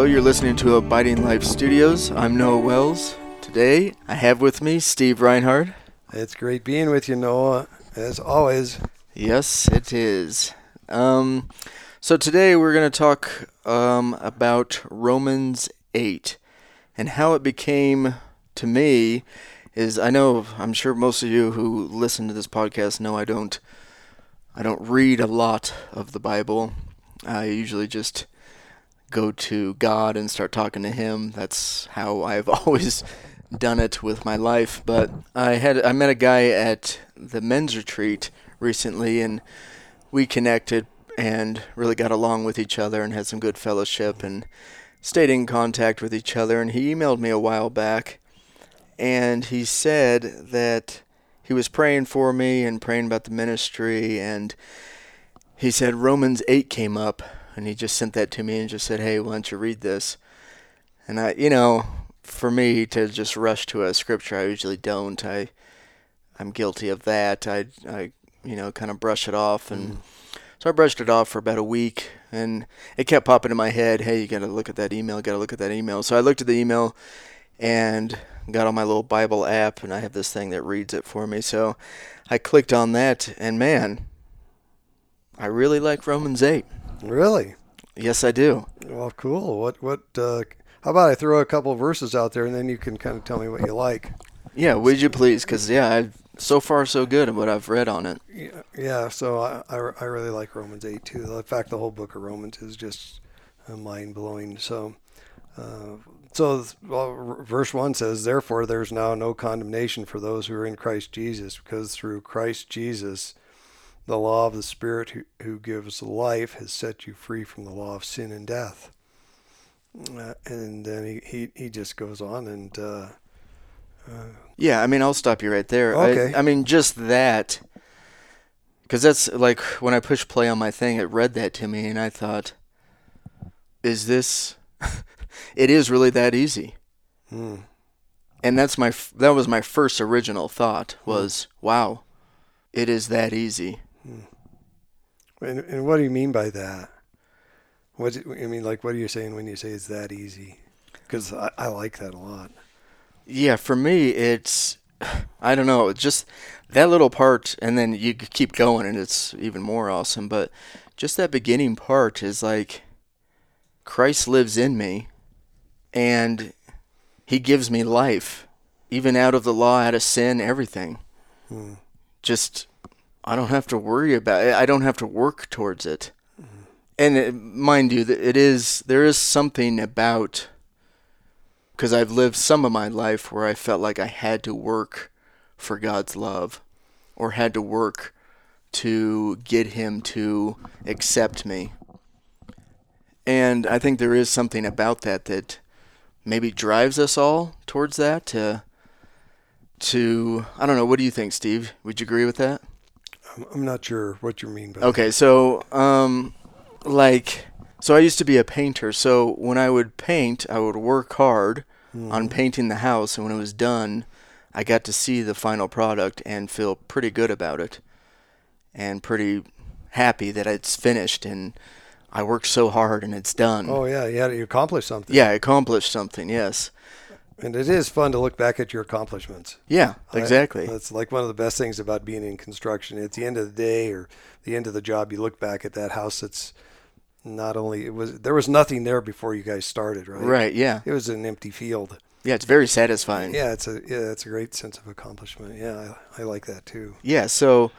Hello, you're listening to Abiding Life Studios. I'm Noah Wells. Today, I have with me Steve Reinhardt. It's great being with you, Noah, as always. Yes, it is. Um, so today we're going to talk um, about Romans 8 and how it became to me is I know I'm sure most of you who listen to this podcast know I don't I don't read a lot of the Bible. I usually just go to God and start talking to him. That's how I've always done it with my life. But I had I met a guy at the men's retreat recently and we connected and really got along with each other and had some good fellowship and stayed in contact with each other and he emailed me a while back and he said that he was praying for me and praying about the ministry and he said Romans 8 came up and he just sent that to me and just said, "Hey, why don't you read this?" And I, you know, for me to just rush to a scripture, I usually don't. I I'm guilty of that. I I you know, kind of brush it off and mm. so I brushed it off for about a week and it kept popping in my head, "Hey, you got to look at that email, got to look at that email." So I looked at the email and got on my little Bible app and I have this thing that reads it for me. So I clicked on that and man, I really like Romans 8. Really? Yes, I do. Well, cool. What what uh, how about I throw a couple of verses out there and then you can kind of tell me what you like. Yeah, would you please? Because yeah, I, so far so good at what I've read on it. Yeah, yeah. So I, I, I really like Romans eight too. In fact, the whole book of Romans is just uh, mind blowing. So. Uh, so, well, verse 1 says, Therefore, there's now no condemnation for those who are in Christ Jesus, because through Christ Jesus, the law of the Spirit who, who gives life has set you free from the law of sin and death. Uh, and then he, he, he just goes on and. Uh, uh, yeah, I mean, I'll stop you right there. Okay. I, I mean, just that. Because that's like when I pushed play on my thing, it read that to me, and I thought, is this. it is really that easy. Hmm. And that's my that was my first original thought was, hmm. wow, it is that easy. And, and what do you mean by that? What I mean, like, what are you saying when you say it's that easy? Because I, I like that a lot. Yeah, for me, it's I don't know, just that little part, and then you keep going, and it's even more awesome. But just that beginning part is like Christ lives in me, and He gives me life, even out of the law, out of sin, everything. Hmm. Just I don't have to worry about it. I don't have to work towards it. Mm-hmm. And it, mind you, it is there is something about because I've lived some of my life where I felt like I had to work for God's love or had to work to get him to accept me. And I think there is something about that that maybe drives us all towards that to to I don't know, what do you think, Steve? Would you agree with that? I'm not sure what you mean by Okay, so um, like, so I used to be a painter. So when I would paint, I would work hard mm-hmm. on painting the house, and when it was done, I got to see the final product and feel pretty good about it, and pretty happy that it's finished and I worked so hard and it's done. Oh yeah, yeah, you accomplished something. Yeah, I accomplished something. Yes. And it is fun to look back at your accomplishments. Yeah, exactly. I, that's like one of the best things about being in construction. At the end of the day or the end of the job, you look back at that house that's not only it was there was nothing there before you guys started, right? Right, yeah. It was an empty field. Yeah, it's very satisfying. Yeah, it's a yeah, it's a great sense of accomplishment. Yeah, I, I like that too. Yeah, so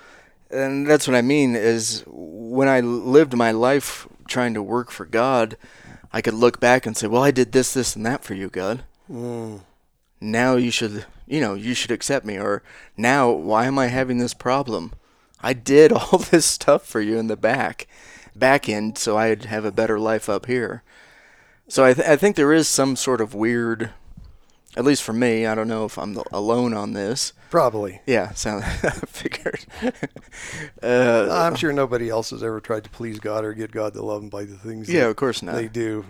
and that's what I mean is when I lived my life trying to work for God, I could look back and say, "Well, I did this, this, and that for you, God." Mm. Now you should, you know, you should accept me. Or now, why am I having this problem? I did all this stuff for you in the back, back end, so I'd have a better life up here. So I, th- I think there is some sort of weird, at least for me. I don't know if I'm alone on this. Probably. Yeah, sound figured. uh, I'm sure nobody else has ever tried to please God or get God to love them by the things. Yeah, of course not. They do,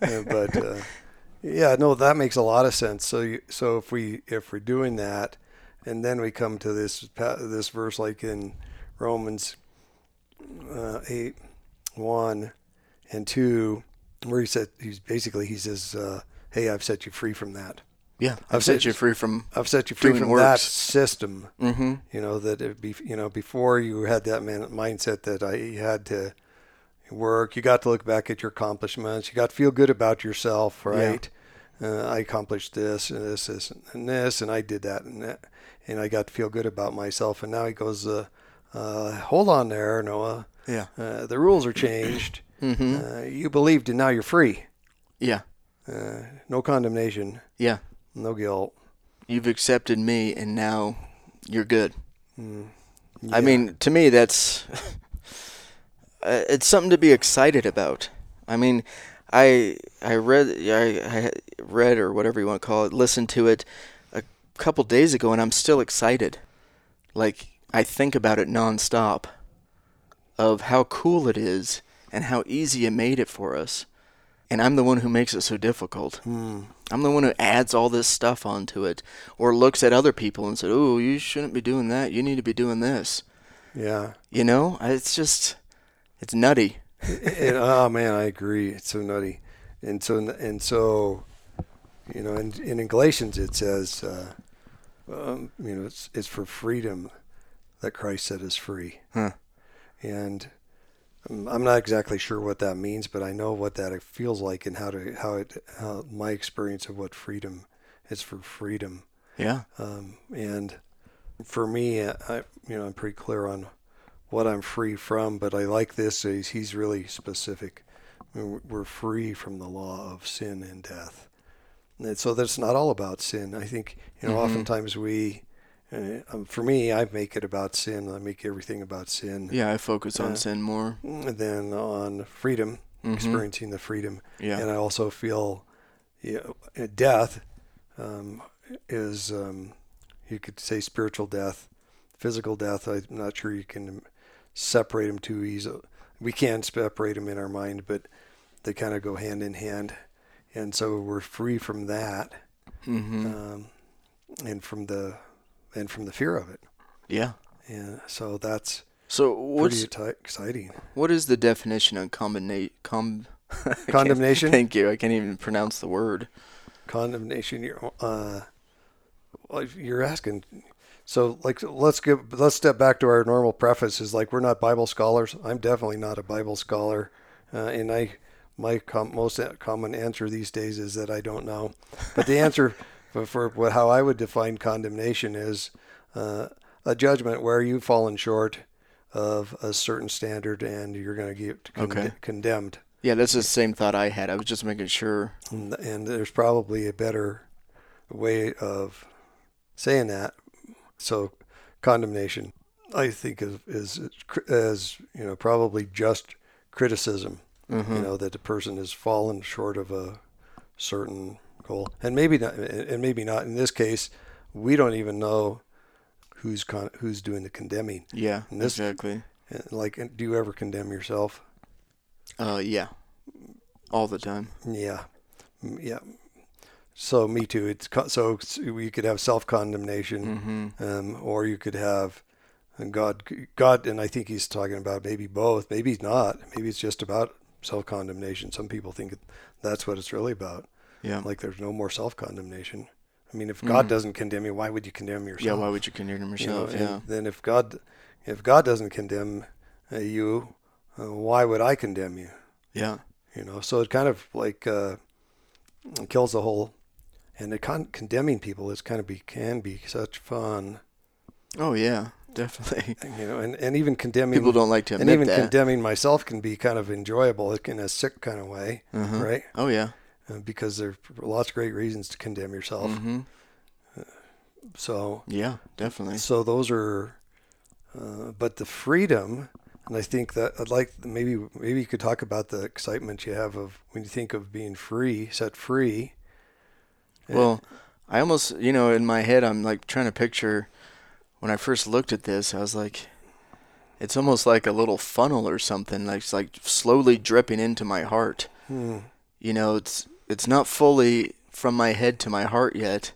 uh, but. Uh, yeah, no, that makes a lot of sense. So, you, so if we if we're doing that, and then we come to this this verse like in Romans uh, eight one and two, where he said he's basically he says, uh, "Hey, I've set you free from that. Yeah, I've set you free from. I've set you free from that system. Mm-hmm. You know that it be you know before you had that man mindset that I you had to work. You got to look back at your accomplishments. You got to feel good about yourself, right? Uh, I accomplished this and this, this and this, and I did that and that, and I got to feel good about myself. And now he goes, uh, uh, "Hold on there, Noah. Yeah. Uh, the rules are changed. Mm-hmm. Uh, you believed, and now you're free. Yeah. Uh, no condemnation, Yeah. no guilt." You've accepted me, and now you're good. Mm. I mean, to me, that's it's something to be excited about. I mean, I I read I, I read or whatever you want to call it, listened to it a couple days ago, and I'm still excited. Like I think about it nonstop, of how cool it is and how easy it made it for us. And I'm the one who makes it so difficult. Mm. I'm the one who adds all this stuff onto it, or looks at other people and said, "Oh, you shouldn't be doing that. You need to be doing this." yeah. You know, it's just, it's nutty. And, oh man, I agree. It's so nutty, and so and so, you know, and, and in Galatians it says, uh, um, you know, it's it's for freedom that Christ set us free, Huh. and um, I'm not exactly sure what that means, but I know what that feels like and how to how it how my experience of what freedom is for freedom, Yeah. um, and for me, I you know I'm pretty clear on what I'm free from, but I like this. He's, really specific. We're free from the law of sin and death. And so that's not all about sin. I think, you know, Mhm. oftentimes we, uh, um, for me, I make it about sin. I make everything about sin Yeah, I focus on Uh, sin more. than on freedom, Mhm. experiencing the freedom. Yeah. And I also feel you know, death um, is, um, you could say spiritual death, physical death. I'm not sure you can separate them too easily. We can separate them in our mind, but they kind of go hand in hand. And so we're free from that hmm um, and from the and from the fear of it. yeah. And so that's So what's pretty exciting. what is the definition of combinate com? Condemnation? Thank you. I can't even pronounce the word. condemnation you're uh you're asking so like let's give let's step back to our normal preface is like we're not bible scholars i'm definitely not a bible scholar uh, and i my com- most common answer these days is that i don't know but the answer for, for what how i would define condemnation is uh, a judgment where you've fallen short of a certain standard and you're going to get con- Okay. condemned Yeah, that's the same thought I had. I was just making sure. and, and there's probably a better way of saying that. So, condemnation, I think, is is as you know probably just criticism. Mhm. You know that the person has fallen short of a certain goal, and maybe not, and maybe not. In this case, we don't even know who's con- who's doing the condemning. Yeah, And this- exactly. Like, do you ever condemn yourself? Uh, yeah, all the time. Yeah, Mm, yeah. So me too. It's so you could have self condemnation, Mm-hmm. um, or you could have God. God, and I think he's talking about maybe both. Maybe he's not. Maybe it's just about self condemnation. Some people think that's what it's really about. Yeah. Like there's no more self condemnation. I mean, if God Mhm. doesn't condemn you, why would you condemn yourself? yeah. Why would you condemn You know, yourself? yeah. Then if God, if God doesn't condemn uh, you, uh, why would I condemn you? Yeah. you know so it kind of like uh, kills the whole and the con- condemning people is kind of be can be such fun Oh yeah, definitely. you know and, and even condemning People don't like to and even that. condemning myself can be kind of enjoyable like in a sick kind of way Mhm. right Oh yeah. uh, because are lots of great reasons to condemn yourself hmm so Yeah, definitely. so those are uh, but the freedom and I think that I'd like maybe maybe you could talk about the excitement you have of when you think of being free set free Well, I almost, you know, in my head, I'm like trying to picture when I first looked at this, I was like, it's almost like a little funnel or something, like it's like slowly dripping into my heart. Hmm. You know, it's it's not fully from my head to my heart yet.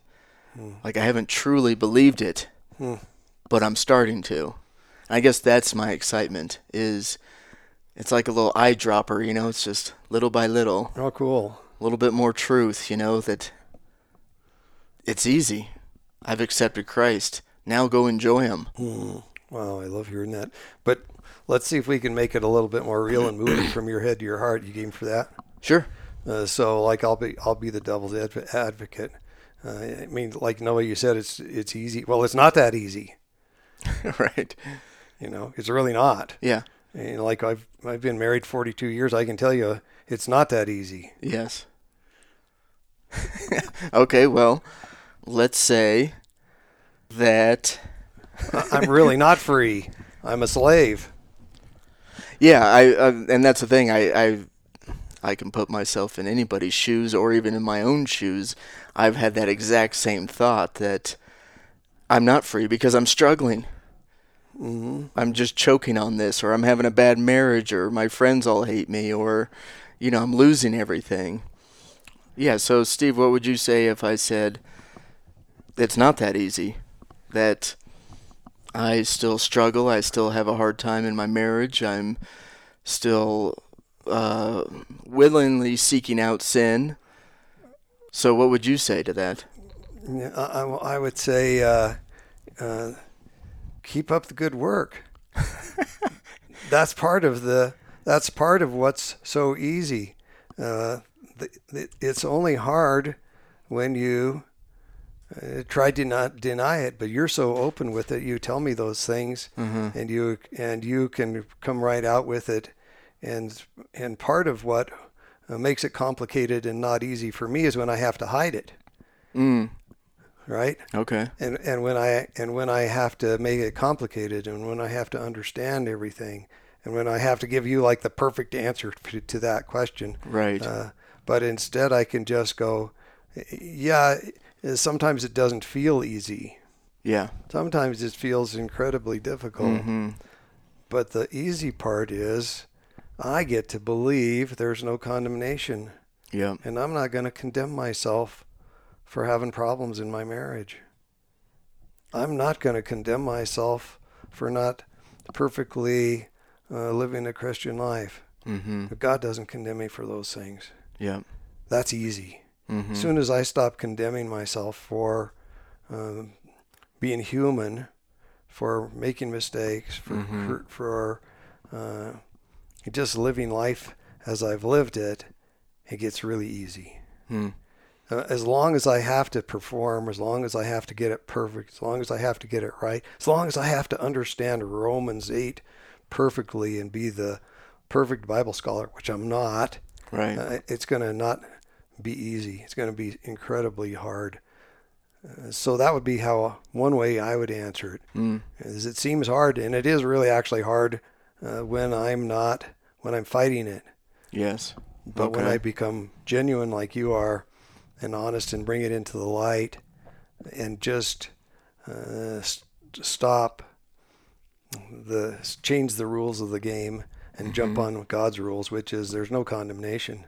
Hmm. Like I haven't truly believed it, Hmm. but I'm starting to. I guess that's my excitement is It's like a little eyedropper, you know. It's just little by little, Oh, cool. a little bit more truth, you know. That it's easy. I've accepted Christ. Now go enjoy Him. Hmm. Wow, I love hearing that. But let's see if we can make it a little bit more real and move it from your head to your heart. You game for that? Sure. Uh, so, like, I'll be I'll be the devil's adv- advocate. Uh, I mean, like Noah, you said it's it's easy. Well, it's not that easy. right. You know, it's really not. Yeah. And like I've I've been married 42 years. I can tell you, it's not that easy. Yes. okay, well, let's say that I- I'm really not free. I'm a slave. yeah, I uh, and that's the thing. I I I can put myself in anybody's shoes or even in my own shoes. I've had that exact same thought that I'm not free because I'm struggling. hmm I'm just choking on this or I'm having a bad marriage or my friends all hate me or you know, I'm losing everything. Yeah, so Steve, what would you say if I said it's not that easy? That I still struggle, I still have a hard time in my marriage, I'm still uh, willingly seeking out sin. So what would you say to that? I, I- I would say uh, uh, keep up the good work. that's part of the. That's part of what's so easy. Uh, the, the, it's only hard when you uh, try to not deny it, but you're so open with it. You tell me those things, Mm-hmm. and you and you can come right out with it. And and part of what uh, makes it complicated and not easy for me is when I have to hide it. Mm, Right okay. and and when I and when I have to make it complicated, and when I have to understand everything, and when I have to give you like the perfect answer to, to that question, Right. uh, but instead I can just go, yeah. Sometimes it doesn't feel easy. yeah. Sometimes it feels incredibly difficult. hmm But the easy part is, I get to believe there's no condemnation, Yeah. and I'm not going to condemn myself for having problems in my marriage. I'm not going to condemn myself for not perfectly uh, living a Christian life. hmm But God doesn't condemn me for those things. Yeah. That's easy. Hmm As soon as I stop condemning myself for um, being human, for making mistakes, for Mhm. for, for uh, just living life as I've lived it, it gets really easy. Mm. Uh, as long as I have to perform, as long as I have to get it perfect, as long as I have to get it right, as long as I have to understand Romans 8 perfectly and be the perfect Bible scholar, which I'm not, Right. uh, it's going to not be easy. It's going to be incredibly hard. Uh, so that would be how one way I would answer it. Mm. Is it seems hard, and it is really actually hard uh, when I'm not when I'm fighting it. Yes. But when I become genuine like you are and honest and bring it into the light and just uh, s- stop the change the rules of the game and jump Mhm. on God's rules, which is there's no condemnation.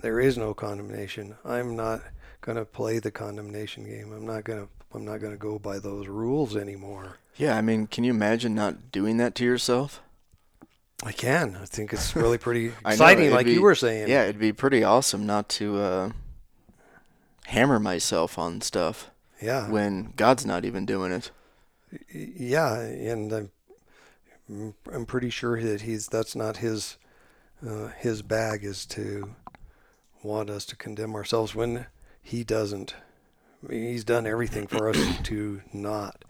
There is no condemnation. I'm not going to play the condemnation game. I'm not going to I'm not going to go by those rules anymore. Yeah, I mean, can you imagine not doing that to yourself? I can. I think it's really pretty exciting like be- you were saying. Yeah, it'd be pretty awesome not to uh, hammer myself on stuff Yeah. when God's not even doing it. Yeah, and I'm, I'm pretty sure that he's that's not his uh, his bag is to want us to condemn ourselves when he doesn't. I mean, he's done everything for us to not.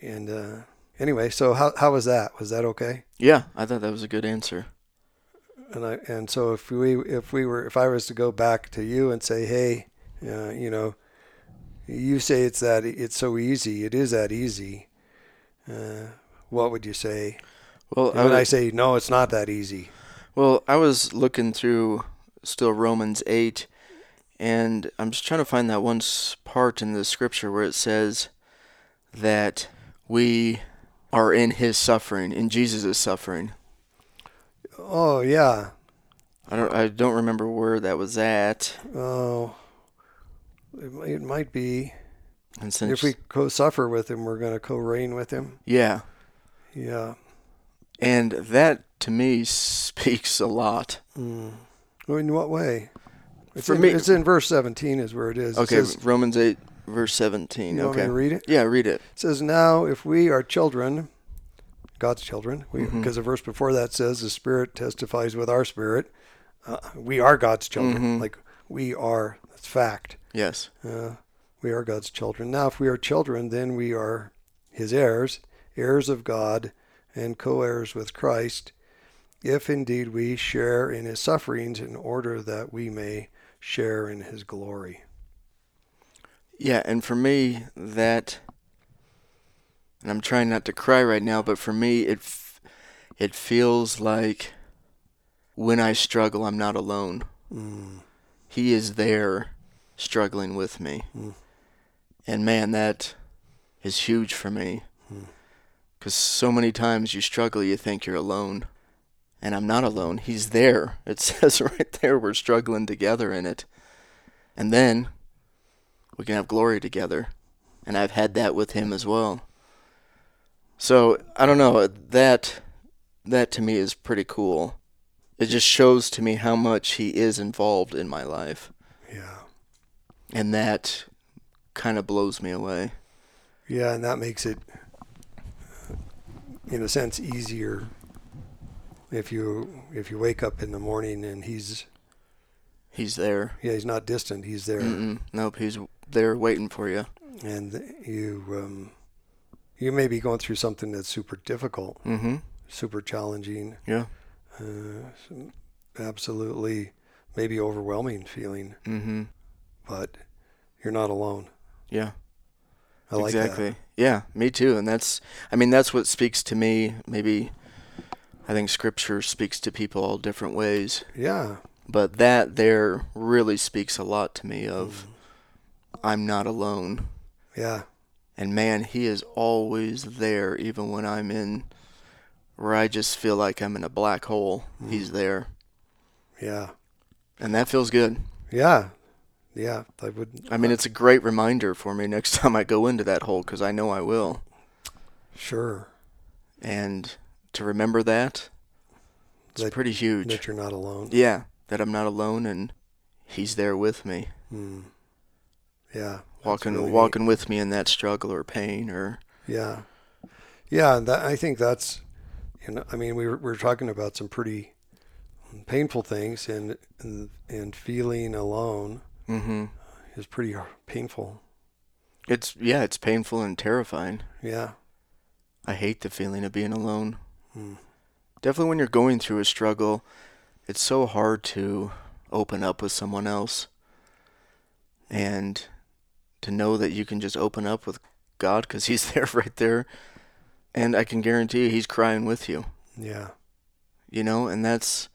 And uh, anyway, so how how was that? Was that okay? Yeah, I thought that was a good answer. And I and so if we if we were if I was to go back to you and say, hey, uh, you know, you say it's that it's so easy. It is that easy. Uh, what would you say? Well, And when I say no, it's not that easy. Well, I was looking through still Romans 8, and I'm just trying to find that one part in the scripture where it says that we are in his suffering, in Jesus' suffering. Oh yeah. I don't I don't remember where that was at. Oh, it, it might be And since if we co-suffer with him, we're going to co-reign with him. yeah, Yeah. And that to me speaks a lot. Mm. In what way? It's For in, me- it's in verse 17 is where it is. It Okay, says, Romans 8 verse 17. you want me okay. to read it? Yeah, read it. It says, Now, if we are children, God's children, because Mhm. the verse before that says, The Spirit testifies with our spirit. Uh, we are God's children. Mhm. Like, we are, that's fact. Yes. Uh, we are God's children. Now, if we are children, then we are his heirs, heirs of God, and co heirs with Christ, if indeed we share in his sufferings in order that we may share in his glory. Yeah, and for me that and I'm trying not to cry right now, but for me it f- it feels like when I struggle I'm not alone. Mm. He is there struggling with me. Mm. And man, that is huge for me. Mm. Cuz so many times you struggle you think you're alone. And I'm not alone. He's there. It says right there we're struggling together in it. And then we can have glory together. And I've had that with him as well. So, I don't know, that that to me is pretty cool. It just shows to me how much he is involved in my life. Yeah. And that kind of blows me away. Yeah, and that makes it, in a sense, easier if you if you wake up in the morning and he's He's there. yeah he's not distant he's there Mm-mm. Nope, he's there waiting for you. and you um, you may be going through something that's super difficult, Mm-hmm. super challenging, Yeah. uh, absolutely maybe overwhelming feeling, Mm-hmm. but you're not alone. Yeah. I like exactly. Yeah, me too. And that's, I mean, that's what speaks to me. Maybe, I think Scripture speaks to people all different ways. Yeah. but that there really speaks a lot to me of, mm. I'm not alone. Yeah. And man, He is always there, even when I'm in, where I just feel like I'm in a black hole. Mm. He's there, Yeah. and that feels good. Yeah. Yeah. I would. I mean, it's a great reminder for me next time I go into that hole because I know I will. Sure. And to remember that, it's That- pretty huge. That you're not alone. Yeah, that I'm not alone and he's there with me, Mm. Yeah. walking really neat. walking with me in that struggle or pain or Yeah, yeah. That I think that's, you know, I mean, we were, we were talking about some pretty painful things, and and, and feeling alone hmm is pretty painful. It's yeah, it's painful and terrifying. Yeah, I hate the feeling of being alone. Definitely when you're going through a struggle, it's so hard to open up with someone else. And to know that you can just open up with God cuz he's there right there and I can guarantee you he's crying with you. yeah, you know, and that's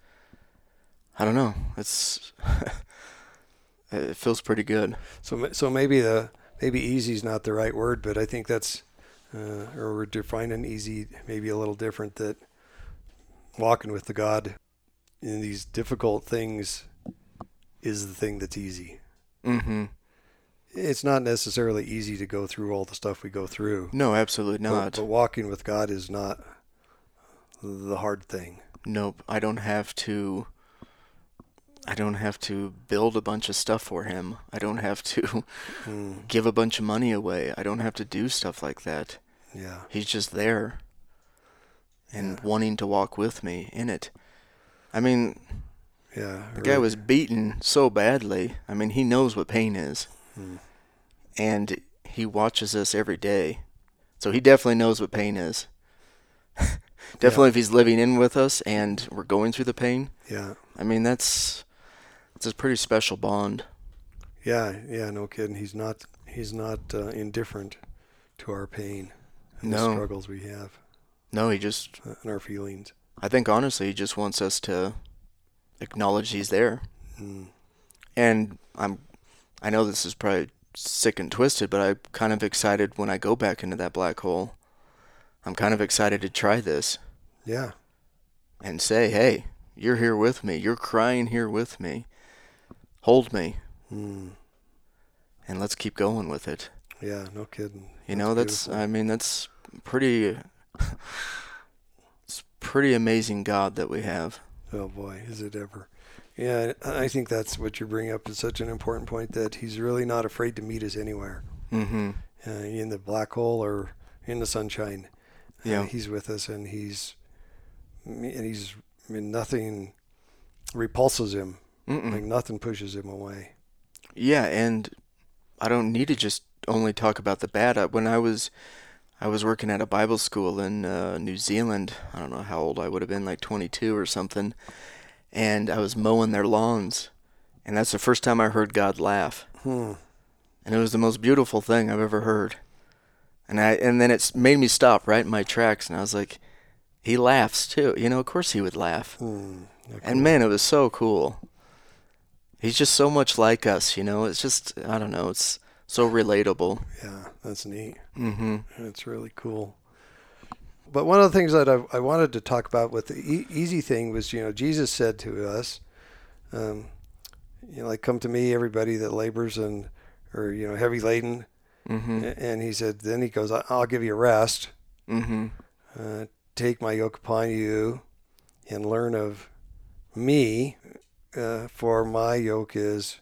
I don't know. It's it feels pretty good. so so maybe the maybe easy is not the right word, but I think that's, uh, or we're defining easy maybe a little different. That walking with the God in these difficult things is the thing that's easy. Mhm. It's not necessarily easy to go through all the stuff we go through. No, absolutely But- not. But, walking with God is not the hard thing. Nope. I don't have to I don't have to build a bunch of stuff for him. I don't have to Mm, give a bunch of money away. I don't have to do stuff like that. Yeah, He's just there and Yeah. wanting to walk with me in it. I mean, yeah. The guy was beaten so badly. I mean, he knows what pain is. Hmm. And he watches us every day. So he definitely knows what pain is. definitely if he's living in with us and we're going through the pain. Yeah, I mean, that's it's a pretty special bond. yeah, yeah. No kidding. He's not. He's not uh, indifferent to our pain No. struggles we have No, he just uh, and our feelings. I think honestly he just wants us to acknowledge he's there. Mm, And I'm I know this is probably sick and twisted, but I'm kind of excited when I go back into that black hole. I'm kind of excited to try this yeah, and say, "Hey, you're here with me. You're crying here with me. Hold me, mm, and let's keep going with it." yeah. No kidding. You know, that's beautiful. I mean, that's pretty It's pretty amazing God that we have. Oh boy, is it ever. Yeah, I think that's what you bring up is such an important point that he's really not afraid to meet us anywhere, Mm-hmm. uh, in the black hole or in the sunshine. Uh, Yeah. he's with us, and he's and he's I mean nothing repulses him. Mm-mm. Like nothing pushes him away. Yeah, and I don't need to just only talk about the bad. Uh, When I was I was working at a Bible school in uh, New Zealand. I don't know how old I would have been, like 22 or something. And I was mowing their lawns, and that's the first time I heard God laugh. Hmm. And it was the most beautiful thing I've ever heard. And I and then it made me stop right in my tracks, and I was like, he laughs too. You know, of course he would laugh. Hmm. And man, it was so cool. He's just so much like us, you know. It's just I don't know. It's so relatable. Yeah, that's neat. Mm-hmm. It's really cool. But one of the things that I, I wanted to talk about with the e- easy thing was, you know, Jesus said to us, um, you know, like, come to me, everybody that labors and, or, you know, heavy laden. Mm-hmm. And he said, then he goes, "I- I'll give you rest. Mm-hmm. Uh, take my yoke upon you and learn of me, uh, for my yoke is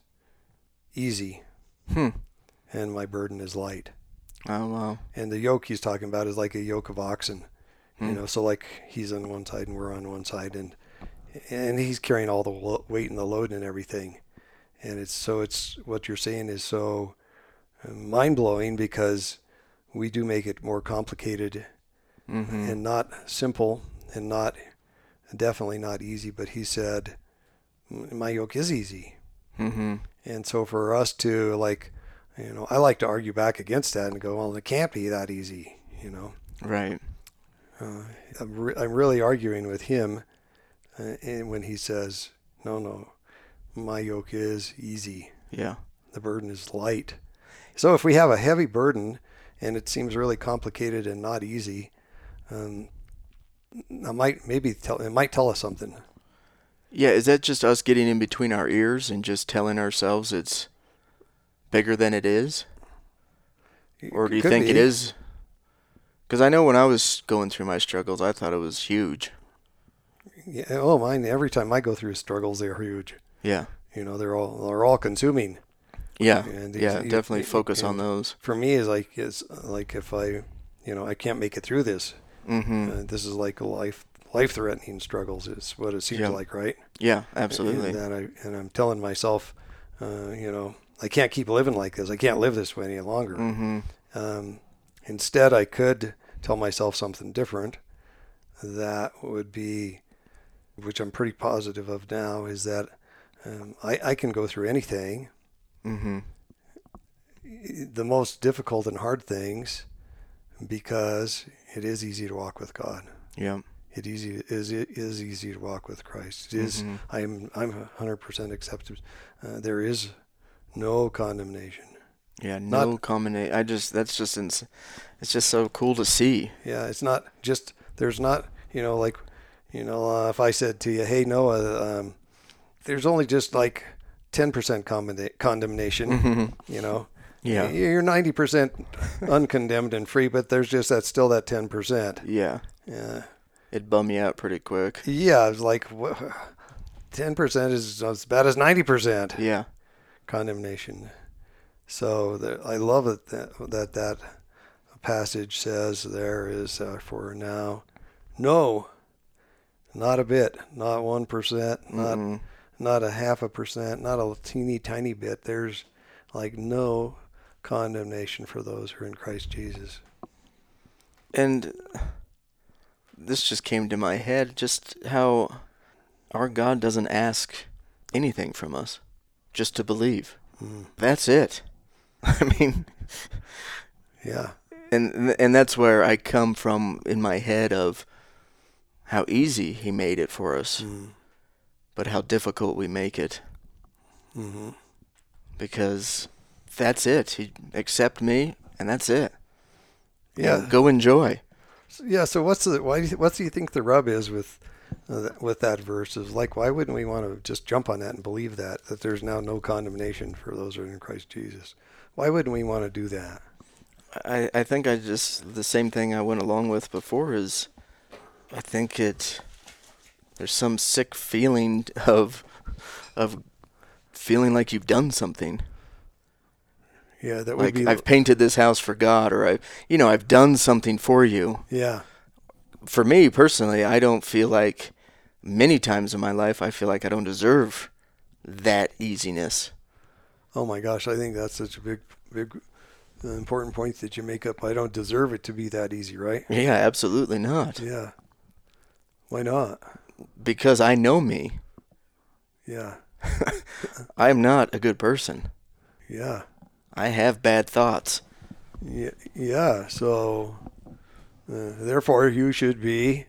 easy Hmm. And my burden is light. Oh wow. And the yoke he's talking about is like a yoke of oxen. You Hmm. know, so like he's on one side and we're on one side, and and he's carrying all the weight and the load and everything. And it's so it's what you're saying is so mind blowing because we do make it more complicated Mm-hmm. and not simple and not definitely not easy. But he said, my yoke is easy. Mm-hmm. And so for us to like, you know, I like to argue back against that and go, well, it can't be that easy, you know. Right. Uh, I'm, re- I'm really arguing with him uh, and when he says, no, no, my yoke is easy. Yeah. The burden is light. So if we have a heavy burden and it seems really complicated and not easy, um, I might maybe tell it might tell us something. Yeah. Is that just us getting in between our ears and just telling ourselves it's bigger than it is, or do you think it be. is? Because I know when I was going through my struggles, I thought it was huge. Yeah, oh, mine. Every time I go through struggles, they're huge. Yeah. You know, they're all they're all consuming. Yeah. And these- yeah. Definitely you- focus on those. For me, is like is like if I, you know, I can't make it through this. Mm-hmm. Uh, this is like a life life threatening struggles. Is what it seems Yeah. like, right? Yeah. Absolutely. And I and I'm telling myself, uh, you know, I can't keep living like this. I can't live this way any longer. Mm-hmm. Um, instead, I could tell myself something different. That would be, which I'm pretty positive of now, is that um, I, I can go through anything. Mm-hmm. the most difficult and hard things because it is easy to walk with God. Yeah. It easy is it is easy to walk with Christ. It is- Mhm. I'm I'm hundred percent accepted. Uh, there is no condemnation. Yeah, no condemnation. I just that's just ins- it's just so cool to see. Yeah, it's not just there's not you know like you know uh, if I said to you, hey Noah, um, there's only just like ten percent condemnation. Mm-hmm. You know, Yeah, you're ninety percent uncondemned and free, but there's just that still that ten percent. yeah, Yeah. it bum you out pretty quick. Yeah, it's like ten percent is as bad as ninety percent Yeah, condemnation. So the, I love it that that that passage says there is uh, for now, no, not a bit, not one percent, not Mm-mm. not a half a percent, not a teeny tiny bit. There's like no condemnation for those who are in Christ Jesus. and this just came to my head. Just how our God doesn't ask anything from us, just to believe. Mm. That's it. I mean, Yeah, and and that's where I come from in my head of how easy He made it for us, mm. but how difficult we make it. hmm because that's it. He accept me, and that's it. yeah. go enjoy. Yeah. So what's the why? Do you, what do you think the rub is with th- with that verse? Is like why wouldn't we want to just jump on that and believe that that there's now no condemnation for those who are in Christ Jesus? Why wouldn't we want to do that? I I think I just the same thing I went along with before is I think it there's some sick feeling of of feeling like you've done something. Yeah, that would Like be. I've painted this house for God or I've, you know, I've done something for you. yeah, For me personally, I don't feel like many times in my life I feel like I don't deserve that easiness. Oh my gosh, I think that's such a big, big, uh, important point that you make up. I don't deserve it to be that easy, right? Yeah, absolutely not. Yeah. Why not? Because I know me. Yeah. I'm not a good person. Yeah. I have bad thoughts. Yeah. Yeah. So, uh, therefore, you should be.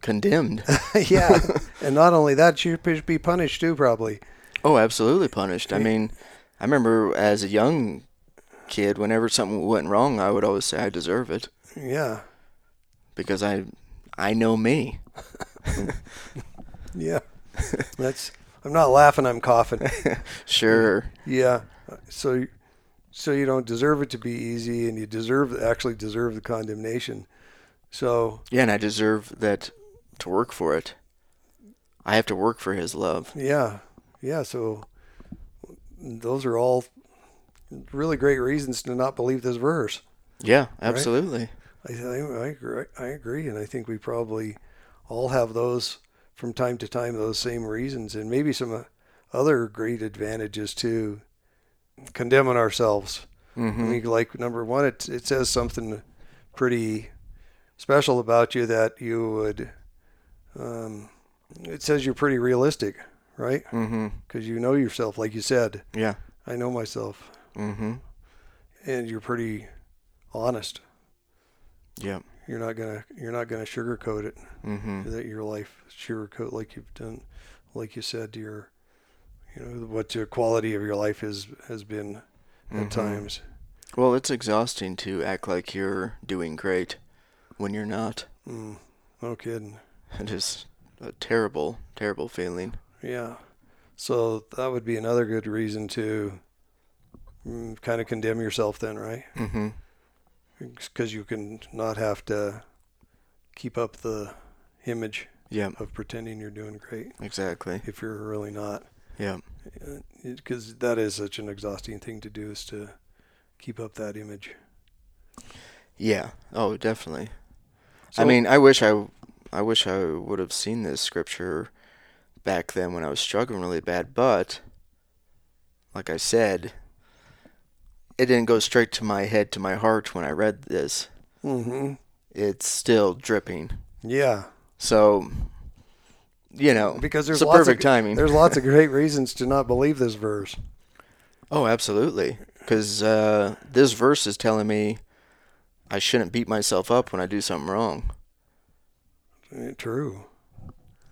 Condemned. yeah. and not only that, you should be punished too, probably. Oh, absolutely punished. I mean, I remember as a young kid, whenever something went wrong, I would always say I deserve it Yeah. because I, I know me. Yeah. That's. I'm not laughing. I'm coughing. Sure. Yeah. So, so you don't deserve it to be easy, and you deserve actually deserve the condemnation. So Yeah, and I deserve that to work for it. I have to work for His love. yeah, yeah. So those are all really great reasons to not believe this verse. Yeah, absolutely. I, I, I agree. I agree, and I think we probably all have those from time to time. Those same reasons, and maybe some uh, other great advantages too. Condemning ourselves. I hmm mean, like number one, it it says something pretty special about you that you would. Um, it says you're pretty realistic, right? hmm Because you know yourself, like you said. Yeah. I know myself, Mm-hmm. and you're pretty honest. Yeah. You're not gonna you're not gonna sugarcoat it. Mm-hmm. That your life sugarcoat like you've done, like you said, to your, you know, what your quality of your life has has been at Mhm. times. Well, it's exhausting to act like you're doing great when you're not. Mm, no kidding. It is a terrible, terrible feeling. Yeah. So that would be another good reason to mm, kind of condemn yourself then, right? Mm-hmm. Because you can not have to keep up the image Yeah, of pretending you're doing great exactly. if you're really not. Yeah. Because that is such an exhausting thing to do is to keep up that image. Yeah. Oh, definitely. So, I mean, I wish I, I wish I would have seen this scripture back then when I was struggling really bad. But, like I said, it didn't go straight to my head to my heart when I read this. hmm It's still dripping. yeah, So, you know, because there's lots perfect of timing. there's lots of great reasons to not believe this verse. Oh, absolutely. Because uh, this verse is telling me I shouldn't beat myself up when I do something wrong. Eh, True.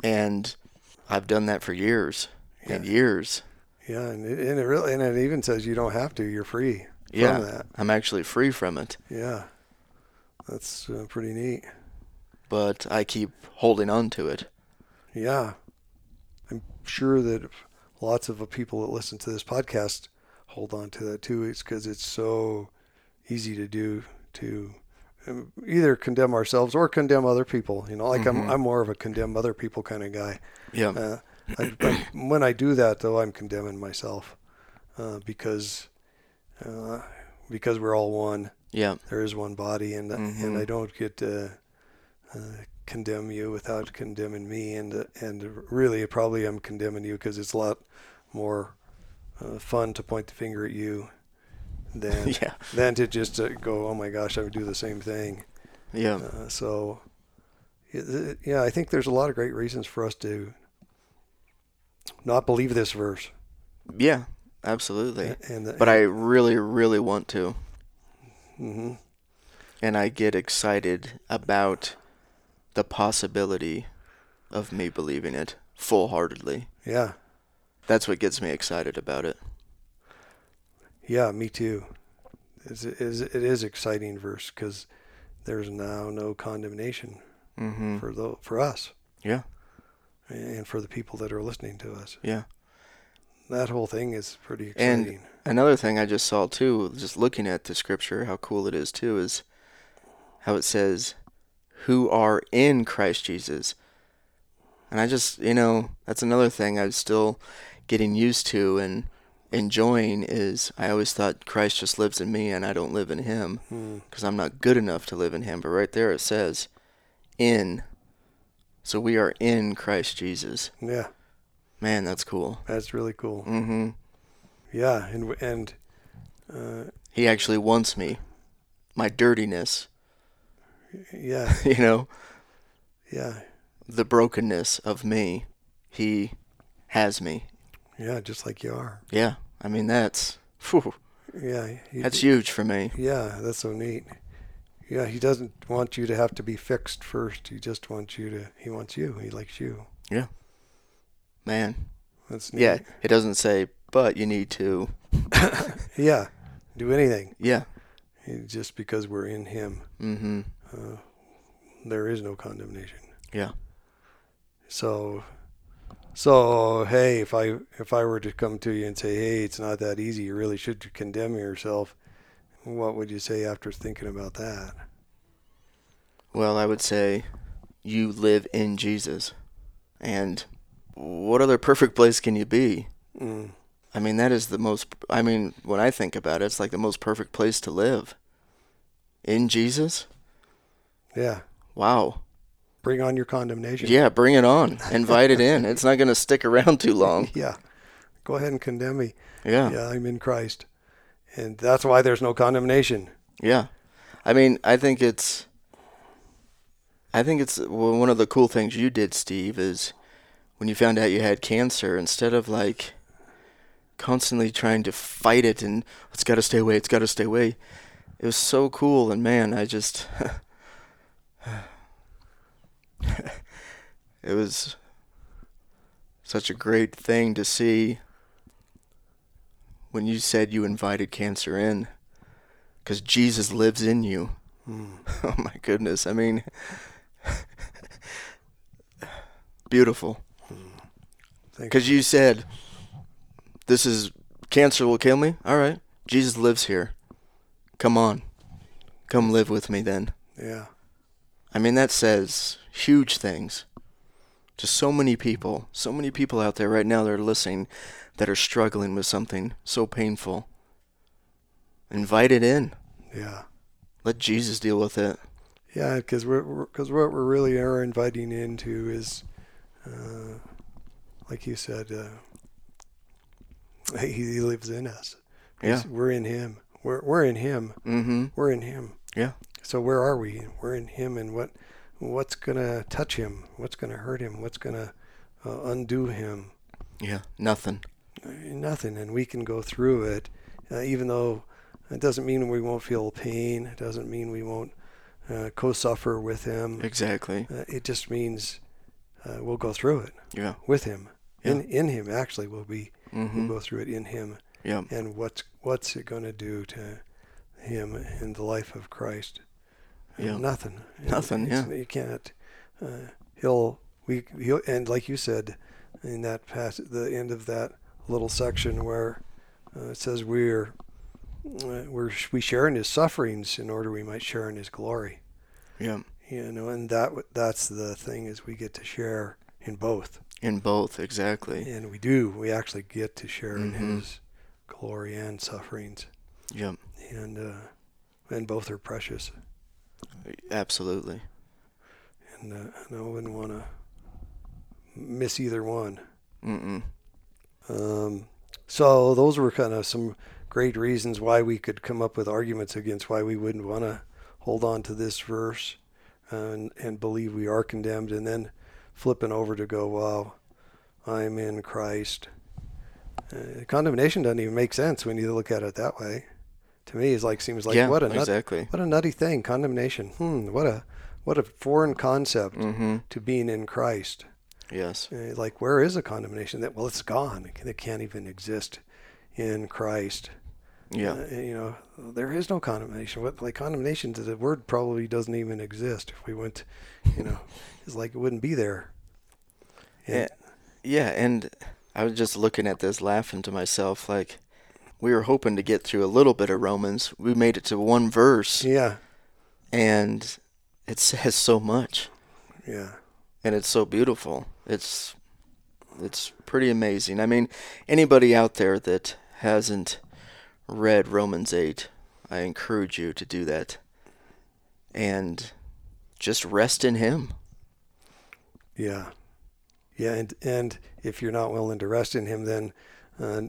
And I've done that for years and years. Yeah, and it, and it really and it even says you don't have to. You're free Yeah. that. I'm actually free from it. Yeah, that's uh, pretty neat. But I keep holding on to it. Yeah, I'm sure that lots of people that listen to this podcast hold on to that too. It's because it's so easy to do to um, either condemn ourselves or condemn other people. You know, like Mhm. I'm I'm more of a condemn other people kind of guy. Yeah. Uh, I, but when I do that, though, I'm condemning myself uh, because uh, because we're all one. Yeah. There is one body, and and Mhm. I don't get to uh, condemn you without condemning me, and uh, and really, probably I'm condemning you because it's a lot more uh, fun to point the finger at you than yeah. than to just uh, go, oh my gosh, I would do the same thing. Yeah. Uh, so, it- it- yeah, I think there's a lot of great reasons for us to not believe this verse. Yeah. Absolutely. And But I really, really want to. Mm-hmm. And I get excited about the possibility of me believing it full heartedly. yeah, That's what gets me excited about it. Yeah, me too. It's, it is it is exciting verse because there's now no condemnation Mm-hmm. for the for us. Yeah. and for the people that are listening to us. Yeah. That whole thing is pretty exciting. And- Another thing I just saw too, just looking at the scripture, how cool it is too, is how it says, who are in Christ Jesus. And I just, you know, that's another thing I'm still getting used to and enjoying is I always thought Christ just lives in me and I don't live in him because I'm not good enough to live in him. But right there it says in. So we are in Christ Jesus. Yeah, Man, that's cool. that's really cool. Mm-hmm. Yeah, and and uh, He actually wants me. My dirtiness, yeah, you know, yeah, the brokenness of me. He has me. Yeah, just like you are. Yeah. I mean, that's phew, Yeah, he, that's huge for me. yeah, that's so neat. Yeah, he doesn't want you to have to be fixed first. He just wants you to. He wants you. He likes you. Yeah. Man. That's neat. Yeah. It doesn't say, but you need to. yeah. Do anything. Yeah. He- Just because we're in Him, Mm-hmm. uh, there is no condemnation. Yeah. So, so hey, if I if I were to come to you and say, hey, it's not that easy. You really should condemn yourself. What would you say after thinking about that? Well, I would say you live in Jesus. And what other perfect place can you be? Mm, I mean, that is the most, I mean, when I think about it, it's like the most perfect place to live. In Jesus? yeah. Wow. Bring on your condemnation. Yeah, bring it on. Invite it in. It's not going to stick around too long. Yeah. Go ahead and condemn me. Yeah. Yeah, I'm in Christ. And that's why there's no condemnation. Yeah. I mean, I think it's I think it's one of the cool things you did, Steve, is when you found out you had cancer instead of like constantly trying to fight it and it's got to stay away, it's got to stay away. It was so cool and man, I just it was such a great thing to see when you said you invited cancer in because Jesus lives in you. Mm. Oh my goodness. I mean, beautiful. Because you said, this is cancer will kill me. All right. Jesus lives here. Come on. Come live with me then. Yeah. I mean, that says huge things to so many people. So many people out there right now that are listening that are struggling with something so painful. Invite it in. Yeah. Let Jesus deal with it. Yeah, because we're because what we're really are inviting into is, uh, like you said, uh, he, he lives in us. Yeah. we're in Him. We're we're in Him. Mm-hmm. We're in Him. Yeah. So where are we? We're in Him, and what what's gonna touch Him? What's gonna hurt Him? What's gonna uh, undo Him? Yeah. Nothing. Nothing, and we can go through it, uh, even though it doesn't mean we won't feel pain. It doesn't mean we won't uh, co-suffer with Him. Exactly. Uh, it just means uh, we'll go through it Yeah. with him. Yeah. In in him, actually, we'll be Mm-hmm. we'll go through it in him. Yeah. And what's what's it going to do to him in the life of Christ? Yeah. Nothing. Nothing, It's- You can't. Uh, he'll we he'll and like you said in that pass the end of that little section where uh, it says we're uh, we're we share in his sufferings in order we might share in his glory Yeah. you know and that that's the thing is we get to share in both In both, exactly. and we do we actually get to share Mhm. in his glory and sufferings Yeah. and uh and both are precious Absolutely. and uh, and I wouldn't want to miss either one Mm-mm. um so those were kind of some great reasons why we could come up with arguments against why we wouldn't want to hold on to this verse and and believe we are condemned and then flipping over to go wow i'm in christ uh, condemnation doesn't even make sense when you look at it that way to me is like seems like yeah. what a nut, exactly. what a nutty thing condemnation hmm what a what a foreign concept Mm-hmm. to being in christ Yes. uh, like where is a condemnation that well it's gone it can't even exist in christ Yeah. uh, you know, there is no condemnation. What like condemnation? The word probably doesn't even exist. If we went, you know, it's like it wouldn't be there. Yeah. Yeah. And I was just looking at this, laughing to myself, like we were hoping to get through a little bit of Romans. We made it to one verse, yeah, and it says so much, Yeah. and it's so beautiful. It's it's pretty amazing. I mean, anybody out there that hasn't read Romans 8, I encourage you to do that. And just rest in him. Yeah. Yeah, and and if you're not willing to rest in Him, then uh,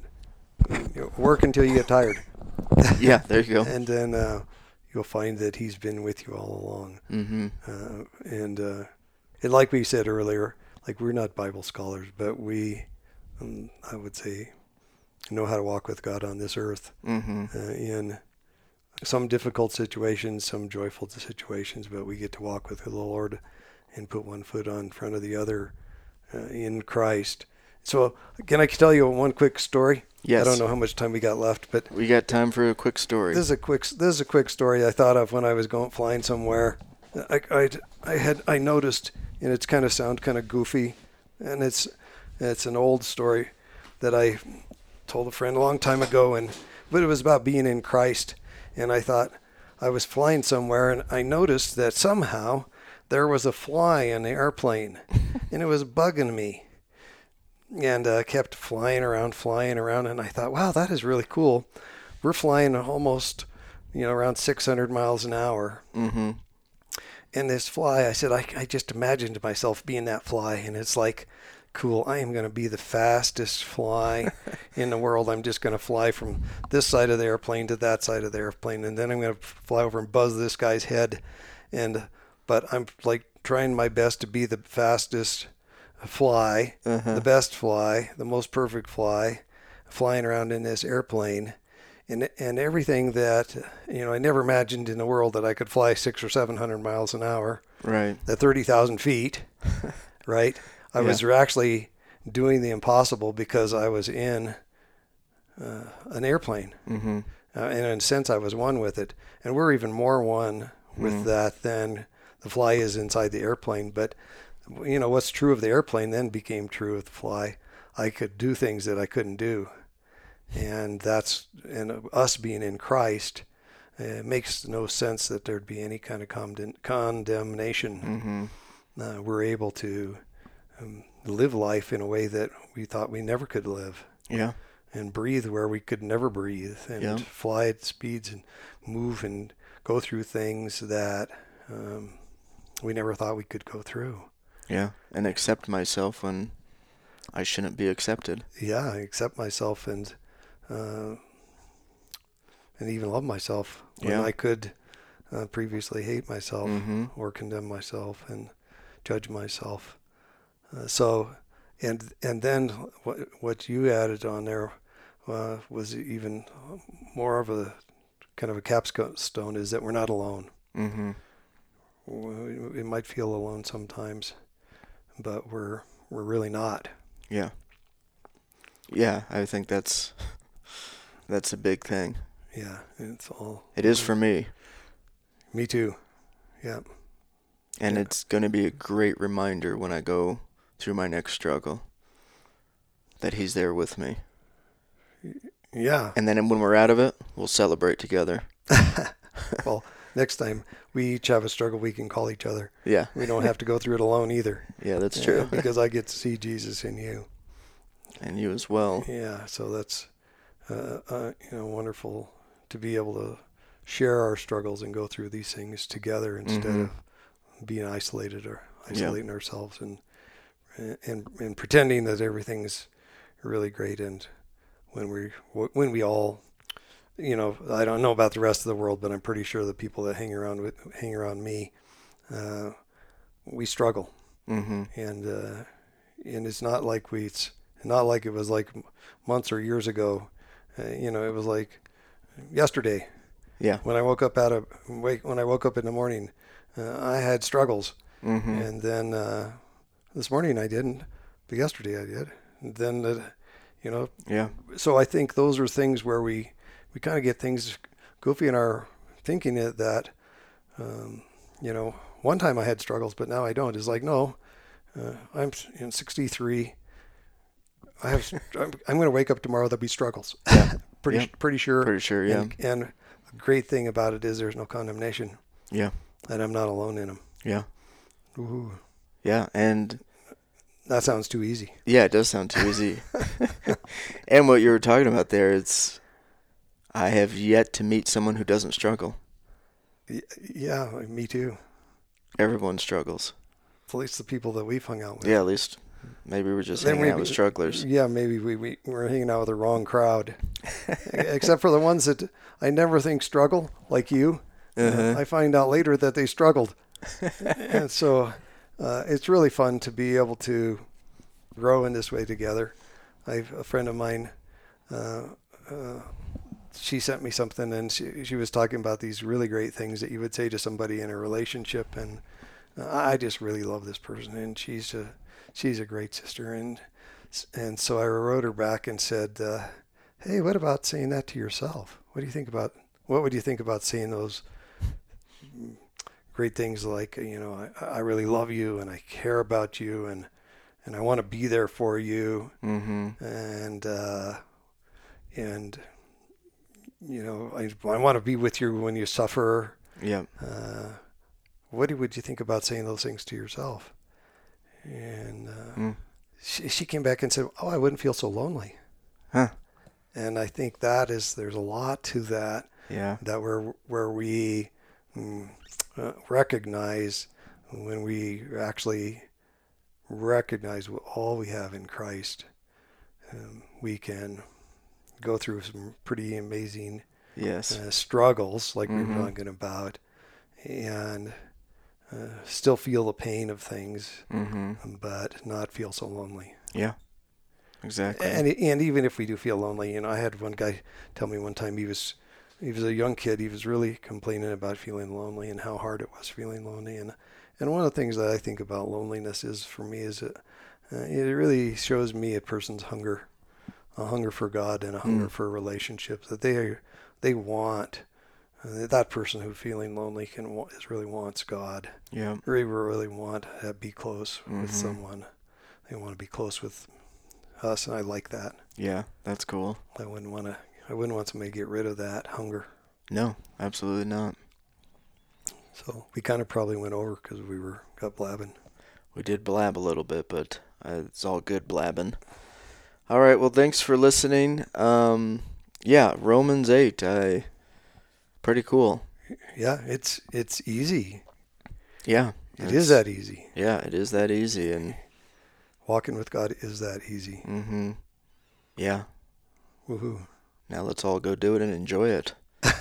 work until you get tired, Yeah, there you go. and then uh, you'll find that He's been with you all along. Mhm. Uh, and uh, and like we said earlier, like we're not Bible scholars, but we, um, I would say, know how to walk with God on this earth Mhm. uh, in some difficult situations, some joyful situations, but we get to walk with the Lord and put one foot on front of the other uh, in Christ. So, can I tell you one quick story? Yes. I don't know how much time we got left, but We got time for a quick story. this is a quick this is a quick story I thought of when I was going flying somewhere. I I, I had I noticed, and it's kind of sound kind of goofy, and it's it's an old story that I told a friend a long time ago, and but it was about being in Christ, and I thought I was flying somewhere, and I noticed that somehow there was a fly in the airplane, and it was bugging me and uh, kept flying around, flying around. And I thought, wow, that is really cool. We're flying almost, you know, around 600 miles an hour. Mhm. And this fly, I said, I, I just imagined myself being that fly. And it's like, cool, I am going to be the fastest fly in the world. I'm just going to fly from this side of the airplane to that side of the airplane. And then I'm going to fly over and buzz this guy's head. And, but I'm like trying my best to be the fastest fly, the best fly, the most perfect fly, flying around in this airplane, and and everything that you know I never imagined in the world that I could fly six or seven hundred miles an hour Right. at thirty thousand feet, right? I was actually doing the impossible because I was in uh, an airplane, Mhm. uh, and in a sense I was one with it, and we're even more one with that than the fly is inside the airplane. But you know what's true of the airplane then became true of the fly. I could do things that I couldn't do, and that's and us being in Christ. It makes no sense that there'd be any kind of condemn- condemnation. Mhm. Uh, we're able to um, live life in a way that we thought we never could live Yeah. and breathe where we could never breathe and Yeah. fly at speeds and move and go through things that um, we never thought we could go through. Yeah. And accept myself when I shouldn't be accepted. Yeah, I accept myself and uh, and even love myself when Yeah. I could uh, previously hate myself Mhm. or condemn myself and judge myself. Uh, so, and and then what what you added on there uh, was even more of a kind of a capstone is that we're not alone. Mhm. We, we might feel alone sometimes, but we're we're really not. Yeah. Yeah, I think that's that's a big thing. Yeah, it's all. It is for me, Me too. Yeah. and Yeah. it's going to be a great reminder when I go through my next struggle that he's there with me. Yeah. And then when we're out of it, we'll celebrate together. well, next time we each have a struggle, we can call each other. Yeah. We don't have to go through it alone either. Yeah, that's Yeah, true. because I get to see Jesus in you. and you as well. Yeah. So that's, uh, uh, you know, wonderful to be able to share our struggles and go through these things together instead Mhm. of being isolated or isolating ourselves and, and and pretending that everything's really great and when we when we all you know I don't know about the rest of the world but I'm pretty sure the people that hang around with hang around me uh, we struggle Mm-hmm. and uh, and it's not like we it's not like it was like months or years ago uh, you know it was like yesterday Yeah. when I woke up out of wake when I woke up in the morning uh, I had struggles Mm-hmm. and then uh, this morning I didn't, but yesterday I did. And then, uh, you know, Yeah. so I think those are things where we we kind of get things goofy in our thinking that, that um, you know, one time I had struggles, but now I don't. It's like no, uh, I'm in 63. I have. I'm, I'm going to wake up tomorrow. There'll be struggles. pretty Yeah. pretty sure. Pretty sure, yeah. And, and the great thing about it is there's no condemnation, Yeah. and I'm not alone in them. Yeah. Ooh, Yeah. And that sounds too easy. yeah, it does sound too easy. and what you were talking about there, it's I have yet to meet someone who doesn't struggle. Yeah, me too. Everyone struggles. At least the people that we've hung out with. Yeah, at least maybe we're just Then hanging out with strugglers. Yeah, maybe we, we we're hanging out with the wrong crowd, except for the ones that I never think struggle, like you. Uh-huh. I find out later that they struggled, and so uh, it's really fun to be able to grow in this way together. I've a friend of mine. Uh, uh, she sent me something, and she she was talking about these really great things that you would say to somebody in a relationship, and uh, I just really love this person, and she's a she's a great sister, and and so I wrote her back and said, uh, "Hey, what about saying that to yourself? What do you think about what would you think about saying those great things like you know I, I really love you and I care about you and and I want to be there for you Mm-hmm. and uh, and you know I, I want to be with you when you suffer." Yeah. Uh, what would you think about saying those things to yourself? And uh, Mm. she, she came back and said, "Oh, I wouldn't feel so lonely." Huh. And I think that is there's a lot to that Yeah. that where where we mm, uh, recognize when we actually recognize all we have in Christ, um, we can go through some pretty amazing Yes. uh, struggles like we Mhm. were talking about and uh, still feel the pain of things Mm-hmm. but not feel so lonely Yeah. Exactly. and and even if we do feel lonely you know i had one guy tell me one time he was he was a young kid he was really complaining about feeling lonely and how hard it was feeling lonely and and one of the things that i think about loneliness is for me is that uh, it really shows me a person's hunger a hunger for god and a hunger Mm. for relationships that they they want uh, that person who's feeling lonely can is really wants god yeah. really really want to be close with Mhm. someone they want to be close with us and i like that Yeah. That's cool. I wouldn't want to. I wouldn't want somebody to get rid of that hunger. No, absolutely not. So we kind of probably went over because we were got blabbing. We did blab a little bit, but uh, it's all good blabbing. All right. Well, thanks for listening. Um, yeah, Romans eight. I pretty cool. Yeah, it's it's easy. Yeah. It is that easy. Yeah, it is that easy, and Walking with God is that easy. mm-hmm. Yeah. Woohoo! Now let's all go do it and enjoy it.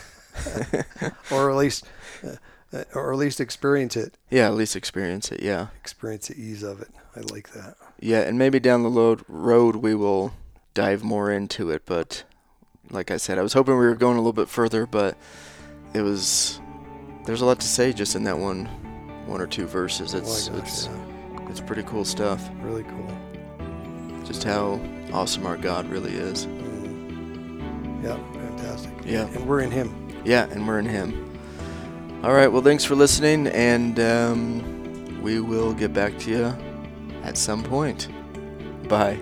Or at least, uh, or at least experience it. Yeah, at least experience it. Yeah. Experience the ease of it. I like that. Yeah, and maybe down the road, road we will dive more into it. But like I said, I was hoping we were going a little bit further, but it was there's a lot to say just in that one, one or two verses. It's oh gosh, it's yeah. it's pretty cool stuff. really cool. Just how awesome our God really is. Mm. Yeah, fantastic. Yeah. and we're in Him. Yeah, and we're in Him. All right. Well, thanks for listening, and um, we will get back to you at some point. Bye.